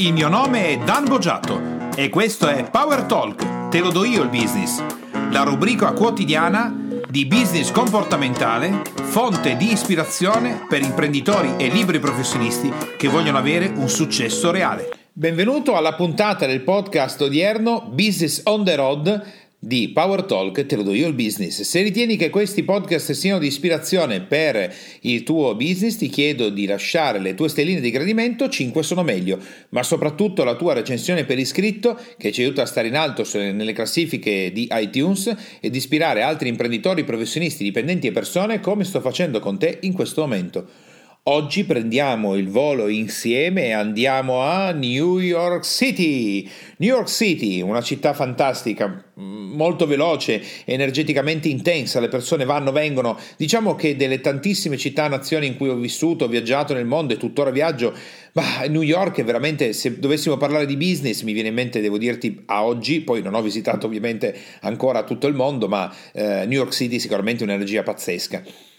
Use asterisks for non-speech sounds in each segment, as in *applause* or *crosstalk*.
Il mio nome è Dan Boggiato e questo è Power Talk, te lo do io il business, la rubrica quotidiana di business comportamentale, fonte di ispirazione per imprenditori e liberi professionisti che vogliono avere un successo reale. Benvenuto alla puntata del podcast odierno Business on the Road di Power Talk te lo do io il business. Se ritieni che questi podcast siano di ispirazione per il tuo business, ti chiedo di lasciare le tue stelline di gradimento, 5 sono meglio, ma soprattutto la tua recensione per iscritto che ci aiuta a stare in alto nelle classifiche di iTunes e di ispirare altri imprenditori, professionisti, dipendenti e persone come sto facendo con te in questo momento. Oggi prendiamo il volo insieme e andiamo a New York City. New York City, una città fantastica, molto veloce, energeticamente intensa, le persone vanno, vengono. Diciamo che delle tantissime città, nazioni in cui ho vissuto, ho viaggiato nel mondo e tuttora viaggio, bah, New York è veramente, se dovessimo parlare di business, mi viene in mente, devo dirti, a oggi, poi non ho visitato ovviamente ancora tutto il mondo, ma eh, New York City sicuramente un'energia pazzesca.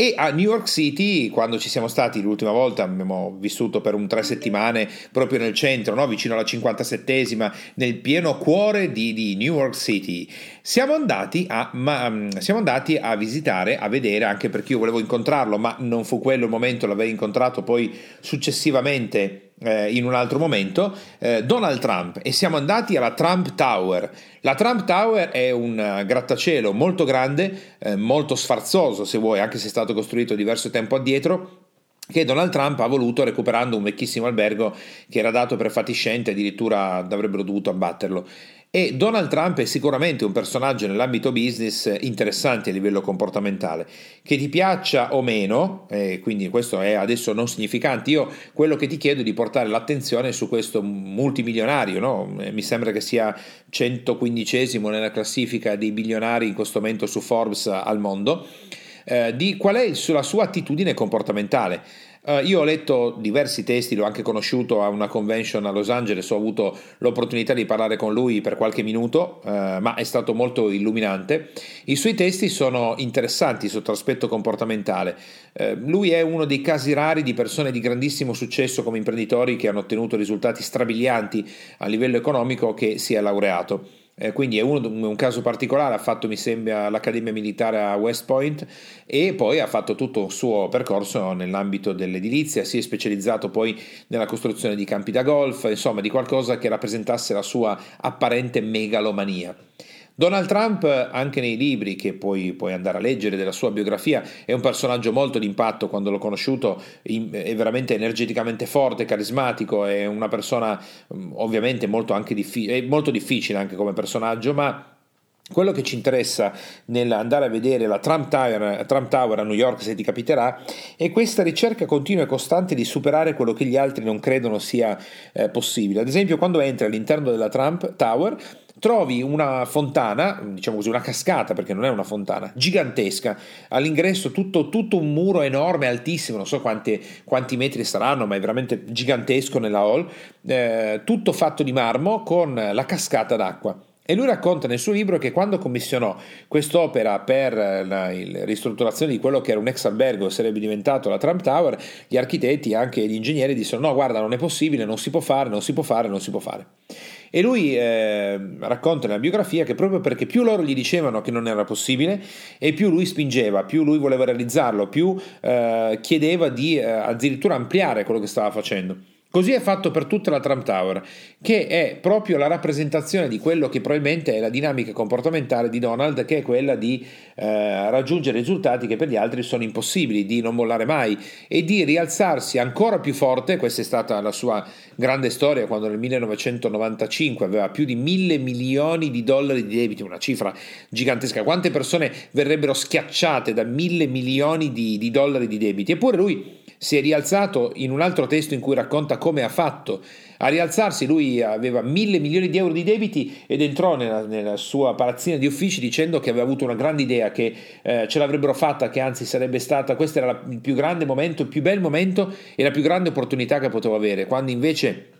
E a New York City, quando ci siamo stati l'ultima volta, abbiamo vissuto per un tre settimane proprio nel centro, no? vicino alla 57esima, nel pieno cuore di, di New York City. Siamo andati, a, ma, mm, siamo andati a visitare, a vedere, anche perché io volevo incontrarlo, ma non fu quello il momento, l'avevo incontrato poi successivamente eh, in un altro momento, eh, Donald Trump e siamo andati alla Trump Tower. La Trump Tower è un uh, grattacielo molto grande, eh, molto sfarzoso se vuoi, anche se è stato costruito diverso tempo addietro che Donald Trump ha voluto recuperando un vecchissimo albergo che era dato per fatiscente, addirittura avrebbero dovuto abbatterlo. E Donald Trump è sicuramente un personaggio nell'ambito business interessante a livello comportamentale, che ti piaccia o meno, eh, quindi questo è adesso non significante, io quello che ti chiedo è di portare l'attenzione su questo multimilionario, no? Eh, mi sembra che sia 115 nella classifica dei bilionari in questo momento su Forbes al mondo, eh, di qual è la sua attitudine comportamentale. Uh, io ho letto diversi testi, l'ho anche conosciuto a una convention a Los Angeles, ho avuto l'opportunità di parlare con lui per qualche minuto, uh, ma è stato molto illuminante. I suoi testi sono interessanti sotto l'aspetto comportamentale. Uh, lui è uno dei casi rari di persone di grandissimo successo come imprenditori che hanno ottenuto risultati strabilianti a livello economico che si è laureato eh, quindi è uno, un caso particolare, ha fatto mi sembra l'Accademia Militare a West Point e poi ha fatto tutto il suo percorso nell'ambito dell'edilizia, si è specializzato poi nella costruzione di campi da golf, insomma di qualcosa che rappresentasse la sua apparente megalomania. Donald Trump, anche nei libri che poi puoi andare a leggere della sua biografia, è un personaggio molto d'impatto. Quando l'ho conosciuto, è veramente energeticamente forte, carismatico. È una persona, mm, ovviamente, molto, diffi- molto difficile anche come personaggio, ma quello che ci interessa nell'andare a vedere la Trump Tower, Trump Tower, a New York, se ti capiterà, è questa ricerca continua e costante di superare quello che gli altri non credono sia eh, possibile. Ad esempio, quando entri all'interno della Trump Tower, trovi una fontana, diciamo così, una cascata, perché non è una fontana, gigantesca, all'ingresso tutto, tutto un muro enorme, altissimo, non so quanti, quanti, metri saranno, ma è veramente gigantesco nella hall, eh, tutto fatto di marmo con la cascata d'acqua. E lui racconta nel suo libro che quando commissionò quest'opera per la ristrutturazione di quello che era un ex albergo e sarebbe diventato la Trump Tower, gli architetti e anche gli ingegneri dissero no guarda non è possibile, non si può fare, non si può fare, non si può fare. E lui eh, racconta nella biografia che proprio perché più loro gli dicevano che non era possibile e più lui spingeva, più lui voleva realizzarlo, più eh, chiedeva di eh, addirittura ampliare quello che stava facendo. Così è fatto per tutta la Trump Tower, che è proprio la rappresentazione di quello che probabilmente è la dinamica comportamentale di Donald, che è quella di eh, raggiungere risultati che per gli altri sono impossibili, di non mollare mai e di rialzarsi ancora più forte. Questa è stata la sua grande storia quando nel 1995 aveva più di mille milioni di dollari di debiti, una cifra gigantesca. Quante persone verrebbero schiacciate da mille milioni di, di dollari di debiti? Eppure lui si è rialzato in un altro testo in cui racconta come ha fatto a rialzarsi. Lui aveva mille milioni di euro di debiti ed entrò nella, nella sua palazzina di uffici dicendo che aveva avuto una grande idea, che eh, ce l'avrebbero fatta, che anzi sarebbe stata, questo era la, il più grande momento, il più bel momento e la più grande opportunità che potevo avere, quando invece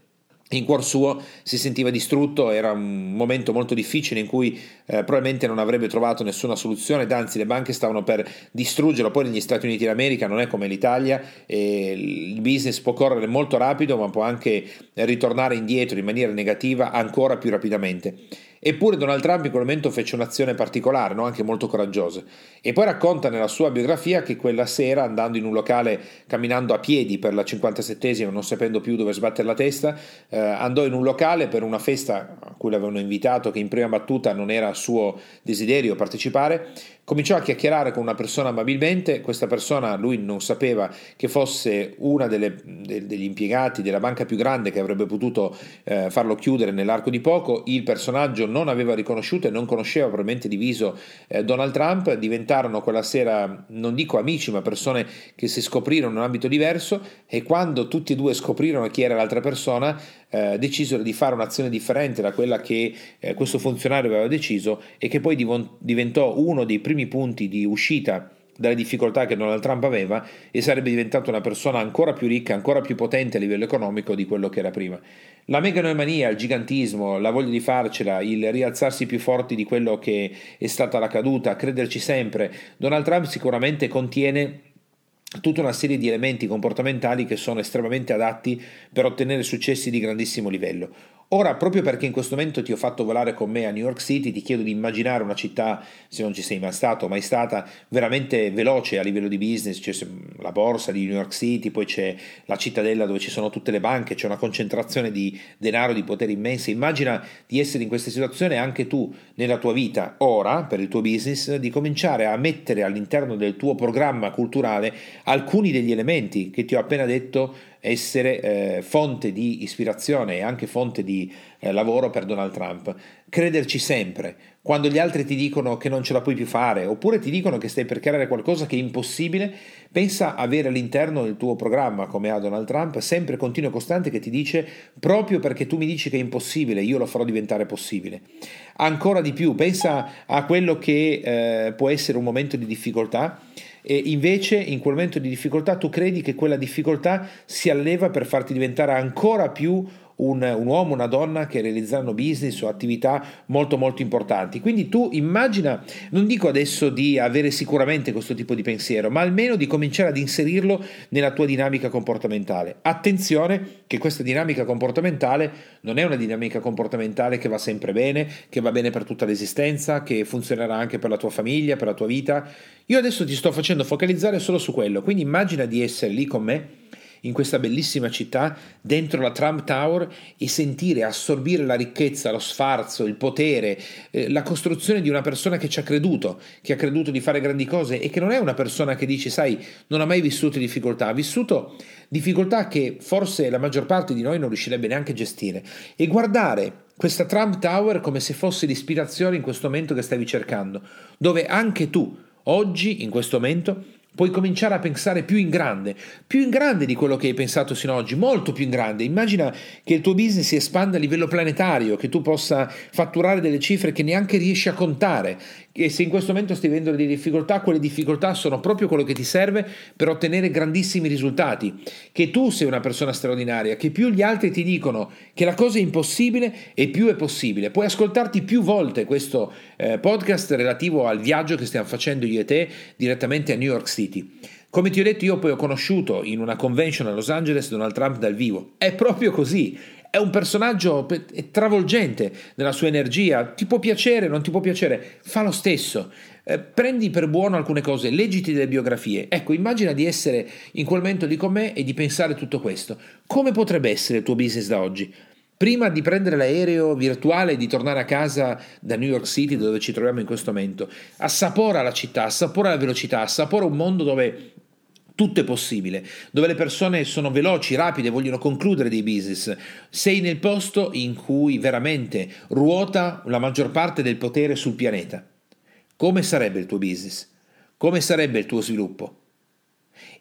in cuor suo si sentiva distrutto, era un momento molto difficile in cui eh, probabilmente non avrebbe trovato nessuna soluzione, anzi le banche stavano per distruggerlo, poi negli Stati Uniti d'America non è come l'Italia, il business può correre molto rapido ma può anche ritornare indietro in maniera negativa ancora più rapidamente. Eppure Donald Trump in quel momento fece un'azione particolare, no? anche molto coraggiosa. E poi racconta nella sua biografia che quella sera, andando in un locale, camminando a piedi per la 57esima, non sapendo più dove sbattere la testa, eh, andò in un locale per una festa a cui l'avevano invitato, che in prima battuta non era suo desiderio partecipare, Cominciò a chiacchierare con una persona amabilmente, questa persona lui non sapeva che fosse una delle, de, degli impiegati della banca più grande che avrebbe potuto eh, farlo chiudere nell'arco di poco, il personaggio non aveva riconosciuto e non conosceva probabilmente di viso eh, Donald Trump, diventarono quella sera, non dico amici, ma persone che si scoprirono in un ambito diverso e quando tutti e due scoprirono chi era l'altra persona, eh, decisero di fare un'azione differente da quella che eh, questo funzionario aveva deciso e che poi diventò uno dei primi punti di uscita dalle difficoltà che Donald Trump aveva e sarebbe diventato una persona ancora più ricca, ancora più potente a livello economico di quello che era prima. La meganomania, il gigantismo, la voglia di farcela, il rialzarsi più forti di quello che è stata la caduta, crederci sempre, Donald Trump sicuramente contiene tutta una serie di elementi comportamentali che sono estremamente adatti per ottenere successi di grandissimo livello. Ora, proprio perché in questo momento ti ho fatto volare con me a New York City, ti chiedo di immaginare una città, se non ci sei mai stato, mai stata, veramente veloce a livello di business, c'è la borsa di New York City, poi c'è la cittadella dove ci sono tutte le banche, c'è una concentrazione di denaro, di potere immense. Immagina di essere in questa situazione anche tu nella tua vita, ora, per il tuo business, di cominciare a mettere all'interno del tuo programma culturale alcuni degli elementi che ti ho appena detto essere eh, fonte di ispirazione e anche fonte di eh, lavoro per Donald Trump. Crederci sempre, quando gli altri ti dicono che non ce la puoi più fare, oppure ti dicono che stai per creare qualcosa che è impossibile, pensa avere all'interno del tuo programma, come ha Donald Trump, sempre continuo e costante che ti dice proprio perché tu mi dici che è impossibile, io lo farò diventare possibile. Ancora di più, pensa a quello che eh, può essere un momento di difficoltà e invece in quel momento di difficoltà tu credi che quella difficoltà si alleva per farti diventare ancora più un, un, uomo, una donna che realizzano business o attività molto molto importanti. Quindi tu immagina, non dico adesso di avere sicuramente questo tipo di pensiero, ma almeno di cominciare ad inserirlo nella tua dinamica comportamentale. Attenzione che questa dinamica comportamentale non è una dinamica comportamentale che va sempre bene, che va bene per tutta l'esistenza, che funzionerà anche per la tua famiglia, per la tua vita. Io adesso ti sto facendo focalizzare solo su quello, quindi immagina di essere lì con me in questa bellissima città, dentro la Trump Tower e sentire, assorbire la ricchezza, lo sfarzo, il potere, eh, la costruzione di una persona che ci ha creduto, che ha creduto di fare grandi cose e che non è una persona che dice, sai, non ha mai vissuto difficoltà, ha vissuto difficoltà che forse la maggior parte di noi non riuscirebbe neanche a gestire. E guardare questa Trump Tower come se fosse l'ispirazione in questo momento che stavi cercando, dove anche tu, oggi, in questo momento, Puoi cominciare a pensare più in grande, più in grande di quello che hai pensato sino ad oggi, molto più in grande. Immagina che il tuo business si espanda a livello planetario, che tu possa fatturare delle cifre che neanche riesci a contare, e se in questo momento stai vivendo delle difficoltà, quelle difficoltà sono proprio quello che ti serve per ottenere grandissimi risultati. Che tu sei una persona straordinaria, che più gli altri ti dicono che la cosa è impossibile e più è possibile. Puoi ascoltarti più volte questo eh, podcast relativo al viaggio che stiamo facendo io e te direttamente a New York City. Come ti ho detto, io poi ho conosciuto in una convention a Los Angeles Donald Trump dal vivo. È proprio così. È un personaggio travolgente nella sua energia, ti può piacere, non ti può piacere, fa lo stesso. Eh, prendi per buono alcune cose, leggiti delle biografie. Ecco, immagina di essere in quel momento lì con me e di pensare tutto questo. Come potrebbe essere il tuo business da oggi? Prima di prendere l'aereo virtuale e di tornare a casa da New York City dove ci troviamo in questo momento, assapora la città, assapora la velocità, assapora un mondo dove tutto è possibile, dove le persone sono veloci, rapide, vogliono concludere dei business. Sei nel posto in cui veramente ruota la maggior parte del potere sul pianeta. Come sarebbe il tuo business? Come sarebbe il tuo sviluppo?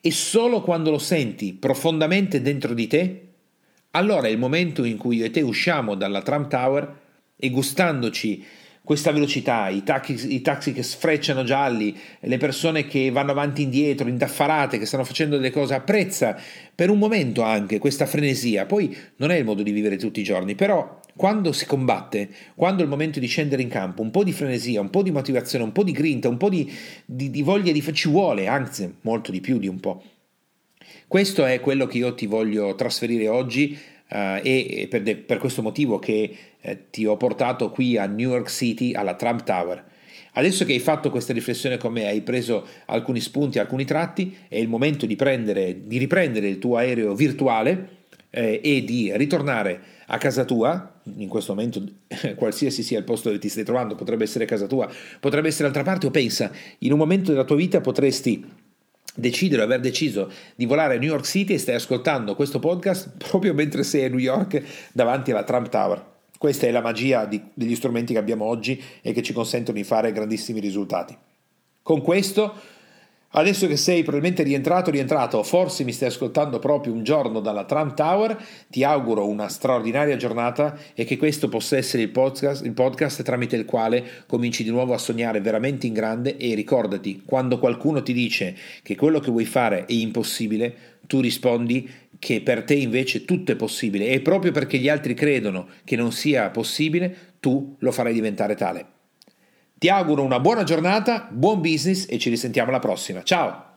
E solo quando lo senti profondamente dentro di te, allora è il momento in cui io e te usciamo dalla Trump Tower e gustandoci questa velocità, i taxi, i taxi, che sfrecciano gialli, le persone che vanno avanti e indietro, indaffarate, che stanno facendo delle cose, apprezza per un momento anche questa frenesia. Poi non è il modo di vivere tutti i giorni, però quando si combatte, quando è il momento di scendere in campo, un po' di frenesia, un po' di motivazione, un po' di grinta, un po' di, di, di voglia di... ci vuole, anzi, molto di più di un po'. Questo è quello che io ti voglio trasferire oggi Uh, e per, de, per, questo motivo che eh, ti ho portato qui a New York City alla Trump Tower. Adesso che hai fatto questa riflessione con me, hai preso alcuni spunti, alcuni tratti, è il momento di, prendere, di riprendere il tuo aereo virtuale eh, e di ritornare a casa tua, in questo momento *laughs* qualsiasi sia il posto dove ti stai trovando, potrebbe essere casa tua, potrebbe essere altra parte o pensa, in un momento della tua vita potresti decidere o aver deciso di volare a New York City e stai ascoltando questo podcast *laughs* proprio mentre sei a New York davanti alla Trump Tower. Questa è la magia di, degli strumenti che abbiamo oggi e che ci consentono di fare grandissimi risultati. Con questo Adesso che sei probabilmente rientrato, rientrato, forse mi stai ascoltando proprio un giorno dalla Trump Tower, ti auguro una straordinaria giornata e che questo possa essere il podcast, il podcast tramite il quale cominci di nuovo a sognare veramente in grande e ricordati, quando qualcuno ti dice che quello che vuoi fare è impossibile, tu rispondi che per te invece tutto è possibile e proprio perché gli altri credono che non sia possibile, tu lo farai diventare tale. Ti auguro una buona giornata, buon business e ci risentiamo alla prossima. Ciao!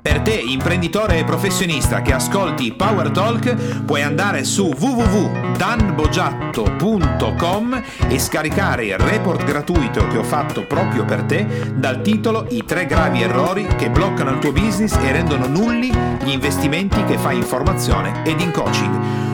Per te, imprenditore e professionista che ascolti Power Talk, puoi andare su www.danbogiatto.com e scaricare il report gratuito che ho fatto proprio per te dal titolo I tre gravi errori che bloccano il tuo business e rendono nulli gli investimenti che fai in formazione ed in coaching